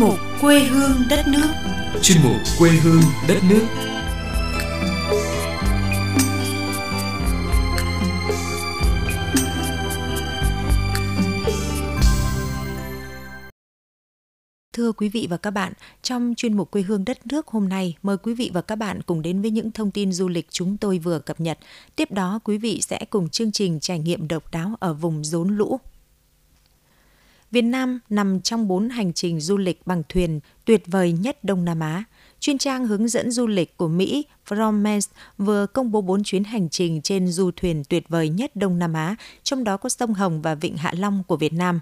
mục quê hương đất nước. chuyên mục quê hương đất nước. Thưa quý vị và các bạn, trong chuyên mục Quê hương đất nước hôm nay, mời quý vị và các bạn cùng đến với những thông tin du lịch chúng tôi vừa cập nhật. Tiếp đó, quý vị sẽ cùng chương trình trải nghiệm độc đáo ở vùng rốn lũ. Việt Nam nằm trong bốn hành trình du lịch bằng thuyền tuyệt vời nhất Đông Nam Á. Chuyên trang hướng dẫn du lịch của Mỹ Fromens vừa công bố 4 chuyến hành trình trên du thuyền tuyệt vời nhất Đông Nam Á, trong đó có sông Hồng và Vịnh Hạ Long của Việt Nam.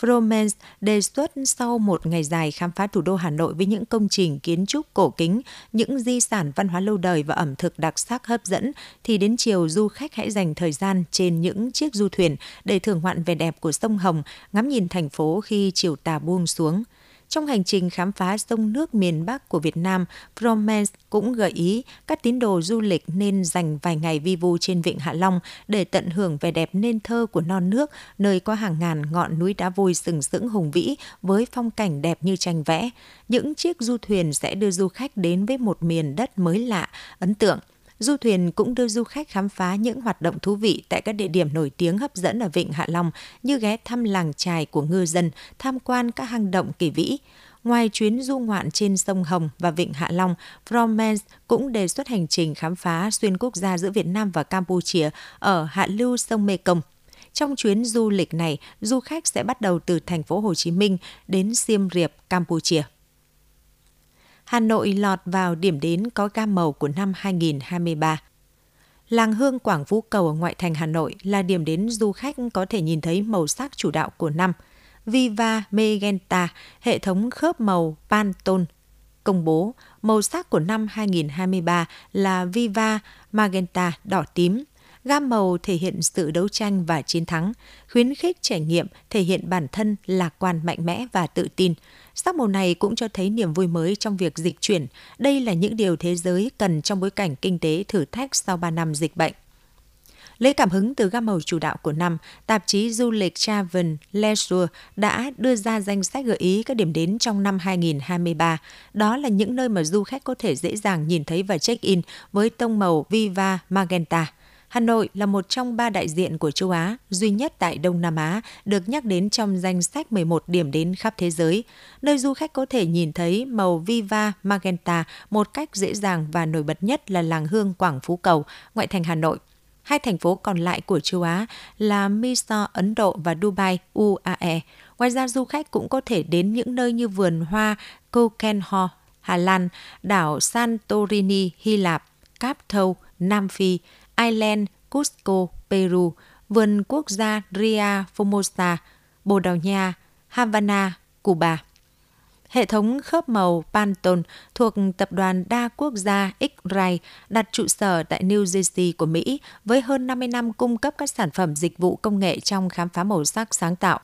Fromens đề xuất sau một ngày dài khám phá thủ đô Hà Nội với những công trình kiến trúc cổ kính, những di sản văn hóa lâu đời và ẩm thực đặc sắc hấp dẫn, thì đến chiều du khách hãy dành thời gian trên những chiếc du thuyền để thưởng ngoạn vẻ đẹp của sông Hồng, ngắm nhìn thành phố khi chiều tà buông xuống. Trong hành trình khám phá sông nước miền Bắc của Việt Nam, Promens cũng gợi ý các tín đồ du lịch nên dành vài ngày vi vu trên vịnh Hạ Long để tận hưởng vẻ đẹp nên thơ của non nước, nơi có hàng ngàn ngọn núi đá vôi sừng sững hùng vĩ với phong cảnh đẹp như tranh vẽ. Những chiếc du thuyền sẽ đưa du khách đến với một miền đất mới lạ, ấn tượng – Du thuyền cũng đưa du khách khám phá những hoạt động thú vị tại các địa điểm nổi tiếng hấp dẫn ở Vịnh Hạ Long như ghé thăm làng trài của ngư dân, tham quan các hang động kỳ vĩ. Ngoài chuyến du ngoạn trên sông Hồng và Vịnh Hạ Long, Fromens cũng đề xuất hành trình khám phá xuyên quốc gia giữa Việt Nam và Campuchia ở hạ lưu sông Mekong. Trong chuyến du lịch này, du khách sẽ bắt đầu từ thành phố Hồ Chí Minh đến Siem Reap, Campuchia. Hà Nội lọt vào điểm đến có gam màu của năm 2023. Làng Hương Quảng Phú Cầu ở ngoại thành Hà Nội là điểm đến du khách có thể nhìn thấy màu sắc chủ đạo của năm. Viva Magenta, hệ thống khớp màu Pantone, công bố màu sắc của năm 2023 là Viva Magenta đỏ tím, Gam màu thể hiện sự đấu tranh và chiến thắng, khuyến khích trải nghiệm, thể hiện bản thân lạc quan mạnh mẽ và tự tin. Sắc màu này cũng cho thấy niềm vui mới trong việc dịch chuyển. Đây là những điều thế giới cần trong bối cảnh kinh tế thử thách sau 3 năm dịch bệnh. Lấy cảm hứng từ gam màu chủ đạo của năm, tạp chí du lịch Travel Leisure đã đưa ra danh sách gợi ý các điểm đến trong năm 2023. Đó là những nơi mà du khách có thể dễ dàng nhìn thấy và check-in với tông màu Viva Magenta. Hà Nội là một trong ba đại diện của châu Á duy nhất tại Đông Nam Á được nhắc đến trong danh sách 11 điểm đến khắp thế giới, nơi du khách có thể nhìn thấy màu Viva Magenta một cách dễ dàng và nổi bật nhất là làng hương Quảng Phú Cầu, ngoại thành Hà Nội. Hai thành phố còn lại của châu Á là Mysore, Ấn Độ và Dubai, UAE. Ngoài ra, du khách cũng có thể đến những nơi như vườn hoa Kokenho, Hà Lan, đảo Santorini, Hy Lạp, Cap Thâu, Nam Phi, Ireland, Cusco, Peru, vườn quốc gia Ria Formosa, Bồ Đào Nha, Havana, Cuba. Hệ thống khớp màu Pantone thuộc tập đoàn đa quốc gia X-Ray đặt trụ sở tại New Jersey của Mỹ với hơn 50 năm cung cấp các sản phẩm dịch vụ công nghệ trong khám phá màu sắc sáng tạo.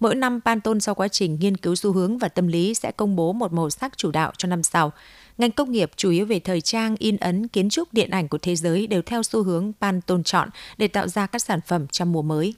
Mỗi năm Pantone sau quá trình nghiên cứu xu hướng và tâm lý sẽ công bố một màu sắc chủ đạo cho năm sau. Ngành công nghiệp chủ yếu về thời trang, in ấn, kiến trúc, điện ảnh của thế giới đều theo xu hướng Pantone chọn để tạo ra các sản phẩm trong mùa mới.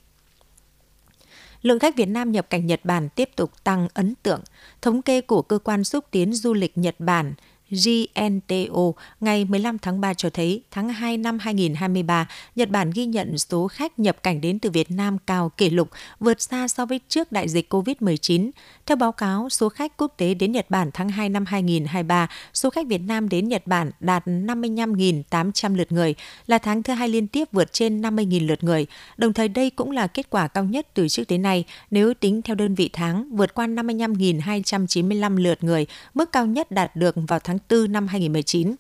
Lượng khách Việt Nam nhập cảnh Nhật Bản tiếp tục tăng ấn tượng. Thống kê của cơ quan xúc tiến du lịch Nhật Bản GNTO ngày 15 tháng 3 cho thấy tháng 2 năm 2023, Nhật Bản ghi nhận số khách nhập cảnh đến từ Việt Nam cao kỷ lục, vượt xa so với trước đại dịch COVID-19. Theo báo cáo, số khách quốc tế đến Nhật Bản tháng 2 năm 2023, số khách Việt Nam đến Nhật Bản đạt 55.800 lượt người, là tháng thứ hai liên tiếp vượt trên 50.000 lượt người. Đồng thời đây cũng là kết quả cao nhất từ trước đến nay nếu tính theo đơn vị tháng, vượt qua 55.295 lượt người, mức cao nhất đạt được vào tháng tháng 4 năm 2019.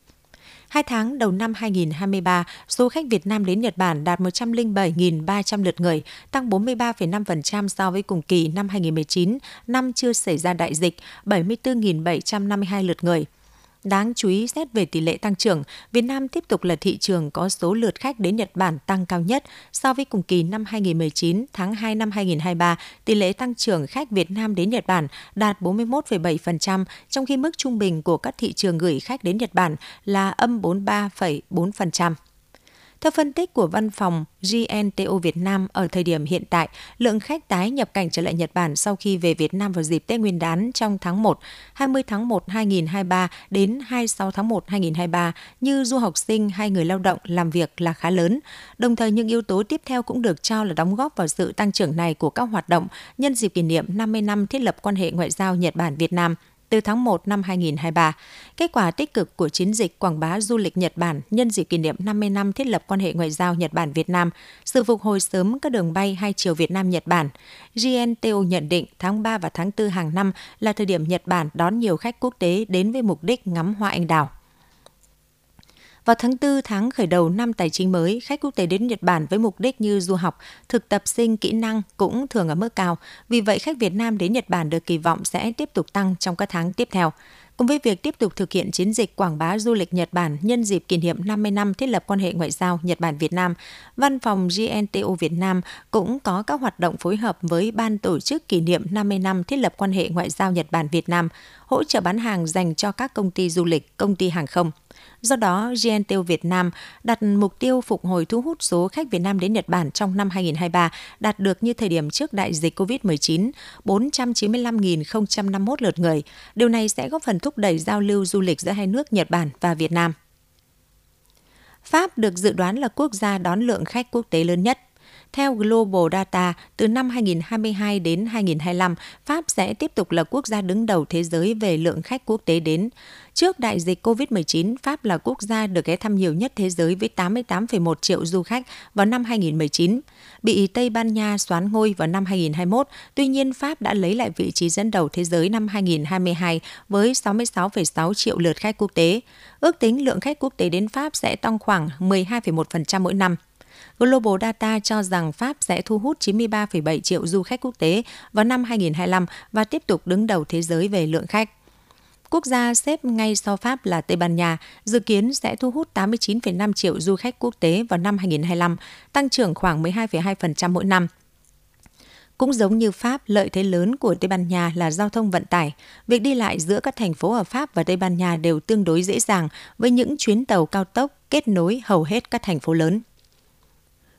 Hai tháng đầu năm 2023, số khách Việt Nam đến Nhật Bản đạt 107.300 lượt người, tăng 43,5% so với cùng kỳ năm 2019, năm chưa xảy ra đại dịch, 74.752 lượt người. Đáng chú ý xét về tỷ lệ tăng trưởng, Việt Nam tiếp tục là thị trường có số lượt khách đến Nhật Bản tăng cao nhất so với cùng kỳ năm 2019, tháng 2 năm 2023, tỷ lệ tăng trưởng khách Việt Nam đến Nhật Bản đạt 41,7%, trong khi mức trung bình của các thị trường gửi khách đến Nhật Bản là âm 43,4%. Theo phân tích của văn phòng GNTO Việt Nam ở thời điểm hiện tại, lượng khách tái nhập cảnh trở lại Nhật Bản sau khi về Việt Nam vào dịp Tết Nguyên đán trong tháng 1, 20 tháng 1 2023 đến 26 tháng 1 2023 như du học sinh hay người lao động làm việc là khá lớn. Đồng thời những yếu tố tiếp theo cũng được cho là đóng góp vào sự tăng trưởng này của các hoạt động nhân dịp kỷ niệm 50 năm thiết lập quan hệ ngoại giao Nhật Bản Việt Nam từ tháng 1 năm 2023. Kết quả tích cực của chiến dịch quảng bá du lịch Nhật Bản nhân dịp kỷ niệm 50 năm thiết lập quan hệ ngoại giao Nhật Bản Việt Nam, sự phục hồi sớm các đường bay hai chiều Việt Nam Nhật Bản. GNTO nhận định tháng 3 và tháng 4 hàng năm là thời điểm Nhật Bản đón nhiều khách quốc tế đến với mục đích ngắm hoa anh đào. Vào tháng 4 tháng khởi đầu năm tài chính mới, khách quốc tế đến Nhật Bản với mục đích như du học, thực tập sinh kỹ năng cũng thường ở mức cao. Vì vậy, khách Việt Nam đến Nhật Bản được kỳ vọng sẽ tiếp tục tăng trong các tháng tiếp theo. Cùng với việc tiếp tục thực hiện chiến dịch quảng bá du lịch Nhật Bản nhân dịp kỷ niệm 50 năm thiết lập quan hệ ngoại giao Nhật Bản Việt Nam, Văn phòng GNTO Việt Nam cũng có các hoạt động phối hợp với ban tổ chức kỷ niệm 50 năm thiết lập quan hệ ngoại giao Nhật Bản Việt Nam, hỗ trợ bán hàng dành cho các công ty du lịch, công ty hàng không. Do đó, GNTO Việt Nam đặt mục tiêu phục hồi thu hút số khách Việt Nam đến Nhật Bản trong năm 2023 đạt được như thời điểm trước đại dịch COVID-19, 495.051 lượt người. Điều này sẽ góp phần thúc đẩy giao lưu du lịch giữa hai nước Nhật Bản và Việt Nam. Pháp được dự đoán là quốc gia đón lượng khách quốc tế lớn nhất. Theo Global Data, từ năm 2022 đến 2025, Pháp sẽ tiếp tục là quốc gia đứng đầu thế giới về lượng khách quốc tế đến. Trước đại dịch COVID-19, Pháp là quốc gia được ghé thăm nhiều nhất thế giới với 88,1 triệu du khách vào năm 2019. Bị Tây Ban Nha xoán ngôi vào năm 2021, tuy nhiên Pháp đã lấy lại vị trí dẫn đầu thế giới năm 2022 với 66,6 triệu lượt khách quốc tế. Ước tính lượng khách quốc tế đến Pháp sẽ tăng khoảng 12,1% mỗi năm. Global Data cho rằng Pháp sẽ thu hút 93,7 triệu du khách quốc tế vào năm 2025 và tiếp tục đứng đầu thế giới về lượng khách. Quốc gia xếp ngay sau Pháp là Tây Ban Nha, dự kiến sẽ thu hút 89,5 triệu du khách quốc tế vào năm 2025, tăng trưởng khoảng 12,2% mỗi năm. Cũng giống như Pháp, lợi thế lớn của Tây Ban Nha là giao thông vận tải. Việc đi lại giữa các thành phố ở Pháp và Tây Ban Nha đều tương đối dễ dàng với những chuyến tàu cao tốc kết nối hầu hết các thành phố lớn.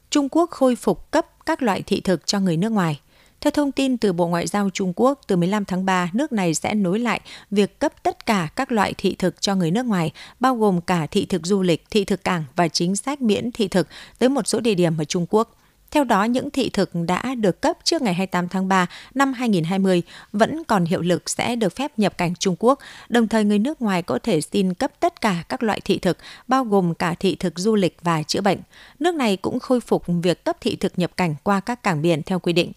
Trung Quốc khôi phục cấp các loại thị thực cho người nước ngoài. Theo thông tin từ Bộ Ngoại giao Trung Quốc, từ 15 tháng 3, nước này sẽ nối lại việc cấp tất cả các loại thị thực cho người nước ngoài, bao gồm cả thị thực du lịch, thị thực cảng và chính sách miễn thị thực tới một số địa điểm ở Trung Quốc. Theo đó, những thị thực đã được cấp trước ngày 28 tháng 3 năm 2020 vẫn còn hiệu lực sẽ được phép nhập cảnh Trung Quốc, đồng thời người nước ngoài có thể xin cấp tất cả các loại thị thực, bao gồm cả thị thực du lịch và chữa bệnh. Nước này cũng khôi phục việc cấp thị thực nhập cảnh qua các cảng biển theo quy định.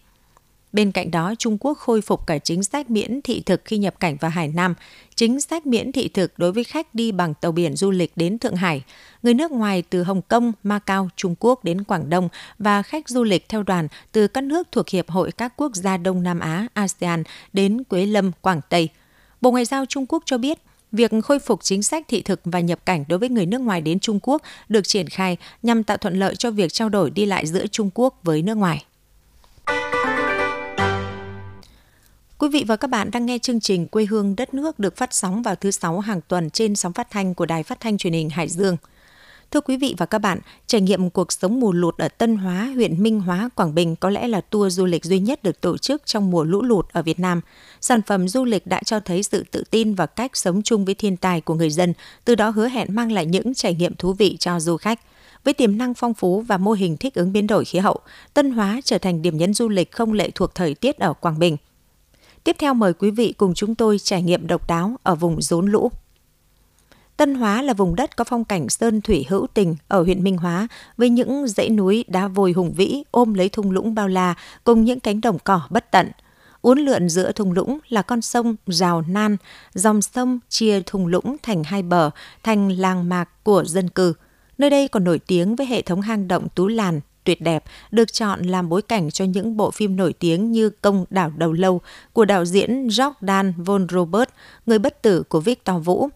Bên cạnh đó, Trung Quốc khôi phục cả chính sách miễn thị thực khi nhập cảnh vào Hải Nam, chính sách miễn thị thực đối với khách đi bằng tàu biển du lịch đến Thượng Hải, người nước ngoài từ Hồng Kông, Macau, Trung Quốc đến Quảng Đông và khách du lịch theo đoàn từ các nước thuộc Hiệp hội các quốc gia Đông Nam Á ASEAN đến Quế Lâm, Quảng Tây. Bộ Ngoại giao Trung Quốc cho biết, Việc khôi phục chính sách thị thực và nhập cảnh đối với người nước ngoài đến Trung Quốc được triển khai nhằm tạo thuận lợi cho việc trao đổi đi lại giữa Trung Quốc với nước ngoài. Quý vị và các bạn đang nghe chương trình Quê hương đất nước được phát sóng vào thứ sáu hàng tuần trên sóng phát thanh của Đài Phát thanh Truyền hình Hải Dương. Thưa quý vị và các bạn, trải nghiệm cuộc sống mùa lụt ở Tân Hóa, huyện Minh Hóa, Quảng Bình có lẽ là tour du lịch duy nhất được tổ chức trong mùa lũ lụt ở Việt Nam. Sản phẩm du lịch đã cho thấy sự tự tin và cách sống chung với thiên tài của người dân, từ đó hứa hẹn mang lại những trải nghiệm thú vị cho du khách. Với tiềm năng phong phú và mô hình thích ứng biến đổi khí hậu, Tân Hóa trở thành điểm nhấn du lịch không lệ thuộc thời tiết ở Quảng Bình – Tiếp theo mời quý vị cùng chúng tôi trải nghiệm độc đáo ở vùng rốn lũ. Tân Hóa là vùng đất có phong cảnh sơn thủy hữu tình ở huyện Minh Hóa với những dãy núi đá vôi hùng vĩ ôm lấy thung lũng bao la cùng những cánh đồng cỏ bất tận. Uốn lượn giữa thung lũng là con sông Rào Nan, dòng sông chia thung lũng thành hai bờ, thành làng mạc của dân cư. Nơi đây còn nổi tiếng với hệ thống hang động Tú Làn, tuyệt đẹp được chọn làm bối cảnh cho những bộ phim nổi tiếng như Công đảo đầu lâu của đạo diễn Jordan Von Robert, người bất tử của Victor Vũ.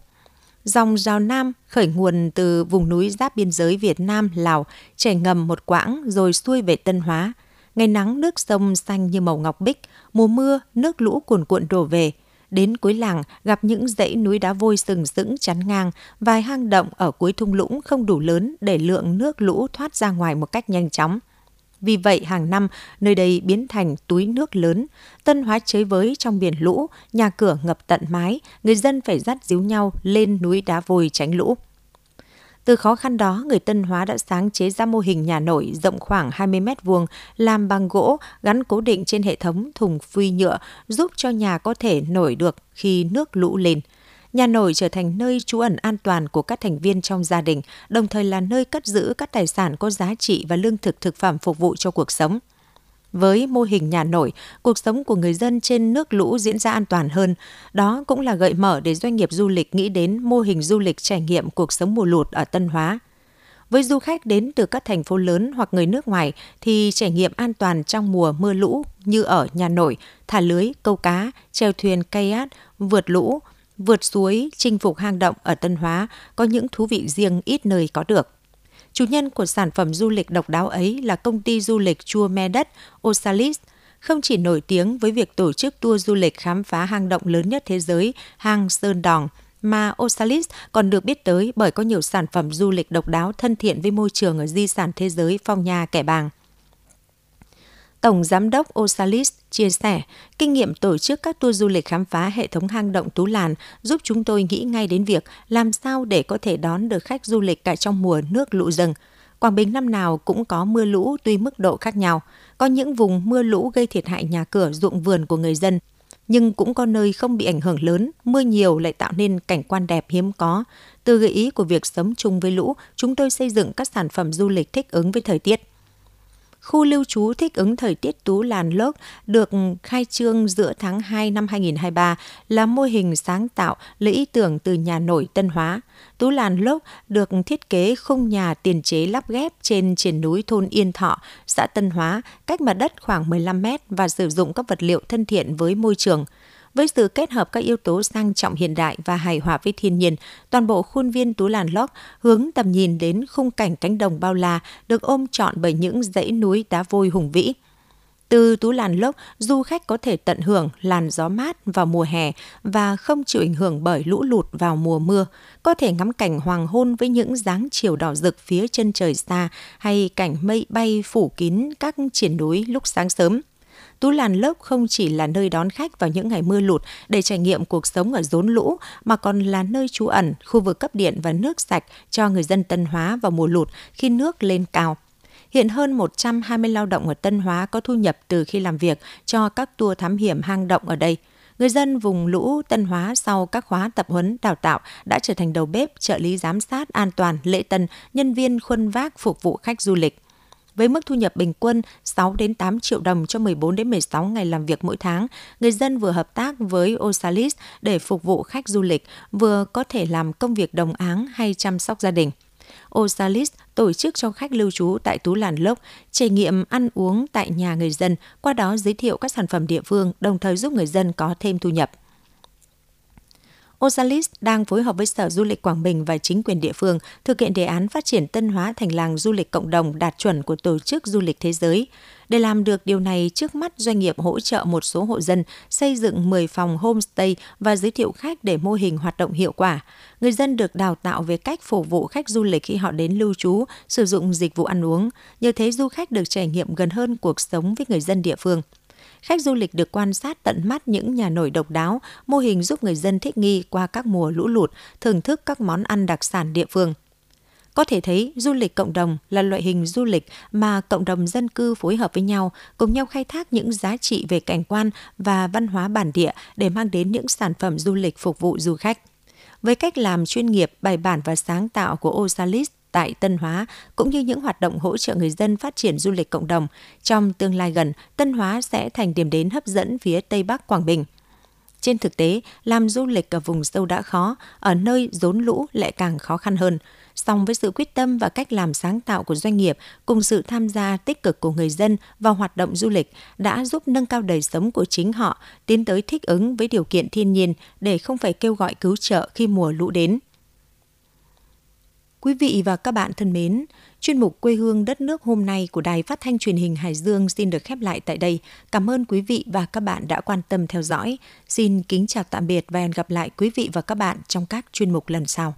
Dòng rào Nam khởi nguồn từ vùng núi giáp biên giới Việt Nam, Lào, chảy ngầm một quãng rồi xuôi về Tân Hóa. Ngày nắng nước sông xanh như màu ngọc bích, mùa mưa nước lũ cuồn cuộn đổ về. Đến cuối làng, gặp những dãy núi đá vôi sừng sững chắn ngang, vài hang động ở cuối thung lũng không đủ lớn để lượng nước lũ thoát ra ngoài một cách nhanh chóng. Vì vậy, hàng năm, nơi đây biến thành túi nước lớn. Tân hóa chế với trong biển lũ, nhà cửa ngập tận mái, người dân phải dắt díu nhau lên núi đá vôi tránh lũ. Từ khó khăn đó, người Tân Hóa đã sáng chế ra mô hình nhà nổi rộng khoảng 20 mét vuông, làm bằng gỗ, gắn cố định trên hệ thống thùng phuy nhựa, giúp cho nhà có thể nổi được khi nước lũ lên. Nhà nổi trở thành nơi trú ẩn an toàn của các thành viên trong gia đình, đồng thời là nơi cất giữ các tài sản có giá trị và lương thực thực phẩm phục vụ cho cuộc sống. Với mô hình nhà nổi, cuộc sống của người dân trên nước lũ diễn ra an toàn hơn. Đó cũng là gợi mở để doanh nghiệp du lịch nghĩ đến mô hình du lịch trải nghiệm cuộc sống mùa lụt ở Tân Hóa. Với du khách đến từ các thành phố lớn hoặc người nước ngoài thì trải nghiệm an toàn trong mùa mưa lũ như ở nhà nổi, thả lưới, câu cá, treo thuyền kayak, vượt lũ, vượt suối, chinh phục hang động ở Tân Hóa có những thú vị riêng ít nơi có được. Chủ nhân của sản phẩm du lịch độc đáo ấy là công ty du lịch chua me đất Osalis, không chỉ nổi tiếng với việc tổ chức tour du lịch khám phá hang động lớn nhất thế giới, hang Sơn Đòn, mà Osalis còn được biết tới bởi có nhiều sản phẩm du lịch độc đáo thân thiện với môi trường ở di sản thế giới Phong Nha Kẻ Bàng. Tổng Giám đốc Osalis chia sẻ, kinh nghiệm tổ chức các tour du lịch khám phá hệ thống hang động Tú Làn giúp chúng tôi nghĩ ngay đến việc làm sao để có thể đón được khách du lịch cả trong mùa nước lũ rừng. Quảng Bình năm nào cũng có mưa lũ tuy mức độ khác nhau. Có những vùng mưa lũ gây thiệt hại nhà cửa, ruộng vườn của người dân, nhưng cũng có nơi không bị ảnh hưởng lớn, mưa nhiều lại tạo nên cảnh quan đẹp hiếm có. Từ gợi ý của việc sống chung với lũ, chúng tôi xây dựng các sản phẩm du lịch thích ứng với thời tiết. Khu lưu trú thích ứng thời tiết Tú Làn Lốc được khai trương giữa tháng 2 năm 2023 là mô hình sáng tạo lấy ý tưởng từ nhà nổi Tân Hóa. Tú Làn Lốc được thiết kế khung nhà tiền chế lắp ghép trên triển núi thôn Yên Thọ, xã Tân Hóa, cách mặt đất khoảng 15 mét và sử dụng các vật liệu thân thiện với môi trường – với sự kết hợp các yếu tố sang trọng hiện đại và hài hòa với thiên nhiên, toàn bộ khuôn viên Tú Làn Lóc hướng tầm nhìn đến khung cảnh cánh đồng bao la được ôm trọn bởi những dãy núi đá vôi hùng vĩ. Từ Tú Làn Lốc, du khách có thể tận hưởng làn gió mát vào mùa hè và không chịu ảnh hưởng bởi lũ lụt vào mùa mưa, có thể ngắm cảnh hoàng hôn với những dáng chiều đỏ rực phía chân trời xa hay cảnh mây bay phủ kín các triển núi lúc sáng sớm. Tú Làn Lốc không chỉ là nơi đón khách vào những ngày mưa lụt để trải nghiệm cuộc sống ở rốn lũ, mà còn là nơi trú ẩn, khu vực cấp điện và nước sạch cho người dân Tân Hóa vào mùa lụt khi nước lên cao. Hiện hơn 120 lao động ở Tân Hóa có thu nhập từ khi làm việc cho các tour thám hiểm hang động ở đây. Người dân vùng lũ Tân Hóa sau các khóa tập huấn đào tạo đã trở thành đầu bếp, trợ lý giám sát an toàn, lễ tân, nhân viên khuân vác phục vụ khách du lịch với mức thu nhập bình quân 6 đến 8 triệu đồng cho 14 đến 16 ngày làm việc mỗi tháng, người dân vừa hợp tác với Osalis để phục vụ khách du lịch, vừa có thể làm công việc đồng áng hay chăm sóc gia đình. Osalis tổ chức cho khách lưu trú tại Tú Làn Lốc, trải nghiệm ăn uống tại nhà người dân, qua đó giới thiệu các sản phẩm địa phương, đồng thời giúp người dân có thêm thu nhập. Osalis đang phối hợp với Sở Du lịch Quảng Bình và chính quyền địa phương thực hiện đề án phát triển Tân Hóa thành làng du lịch cộng đồng đạt chuẩn của Tổ chức Du lịch Thế giới. Để làm được điều này, trước mắt doanh nghiệp hỗ trợ một số hộ dân xây dựng 10 phòng homestay và giới thiệu khách để mô hình hoạt động hiệu quả. Người dân được đào tạo về cách phục vụ khách du lịch khi họ đến lưu trú, sử dụng dịch vụ ăn uống. Nhờ thế du khách được trải nghiệm gần hơn cuộc sống với người dân địa phương. Khách du lịch được quan sát tận mắt những nhà nổi độc đáo, mô hình giúp người dân thích nghi qua các mùa lũ lụt, thưởng thức các món ăn đặc sản địa phương. Có thể thấy, du lịch cộng đồng là loại hình du lịch mà cộng đồng dân cư phối hợp với nhau, cùng nhau khai thác những giá trị về cảnh quan và văn hóa bản địa để mang đến những sản phẩm du lịch phục vụ du khách. Với cách làm chuyên nghiệp, bài bản và sáng tạo của Osalis, tại Tân Hóa cũng như những hoạt động hỗ trợ người dân phát triển du lịch cộng đồng. Trong tương lai gần, Tân Hóa sẽ thành điểm đến hấp dẫn phía Tây Bắc Quảng Bình. Trên thực tế, làm du lịch ở vùng sâu đã khó, ở nơi rốn lũ lại càng khó khăn hơn. Song với sự quyết tâm và cách làm sáng tạo của doanh nghiệp cùng sự tham gia tích cực của người dân vào hoạt động du lịch đã giúp nâng cao đời sống của chính họ, tiến tới thích ứng với điều kiện thiên nhiên để không phải kêu gọi cứu trợ khi mùa lũ đến. Quý vị và các bạn thân mến, chuyên mục Quê hương đất nước hôm nay của Đài Phát thanh Truyền hình Hải Dương xin được khép lại tại đây. Cảm ơn quý vị và các bạn đã quan tâm theo dõi. Xin kính chào tạm biệt và hẹn gặp lại quý vị và các bạn trong các chuyên mục lần sau.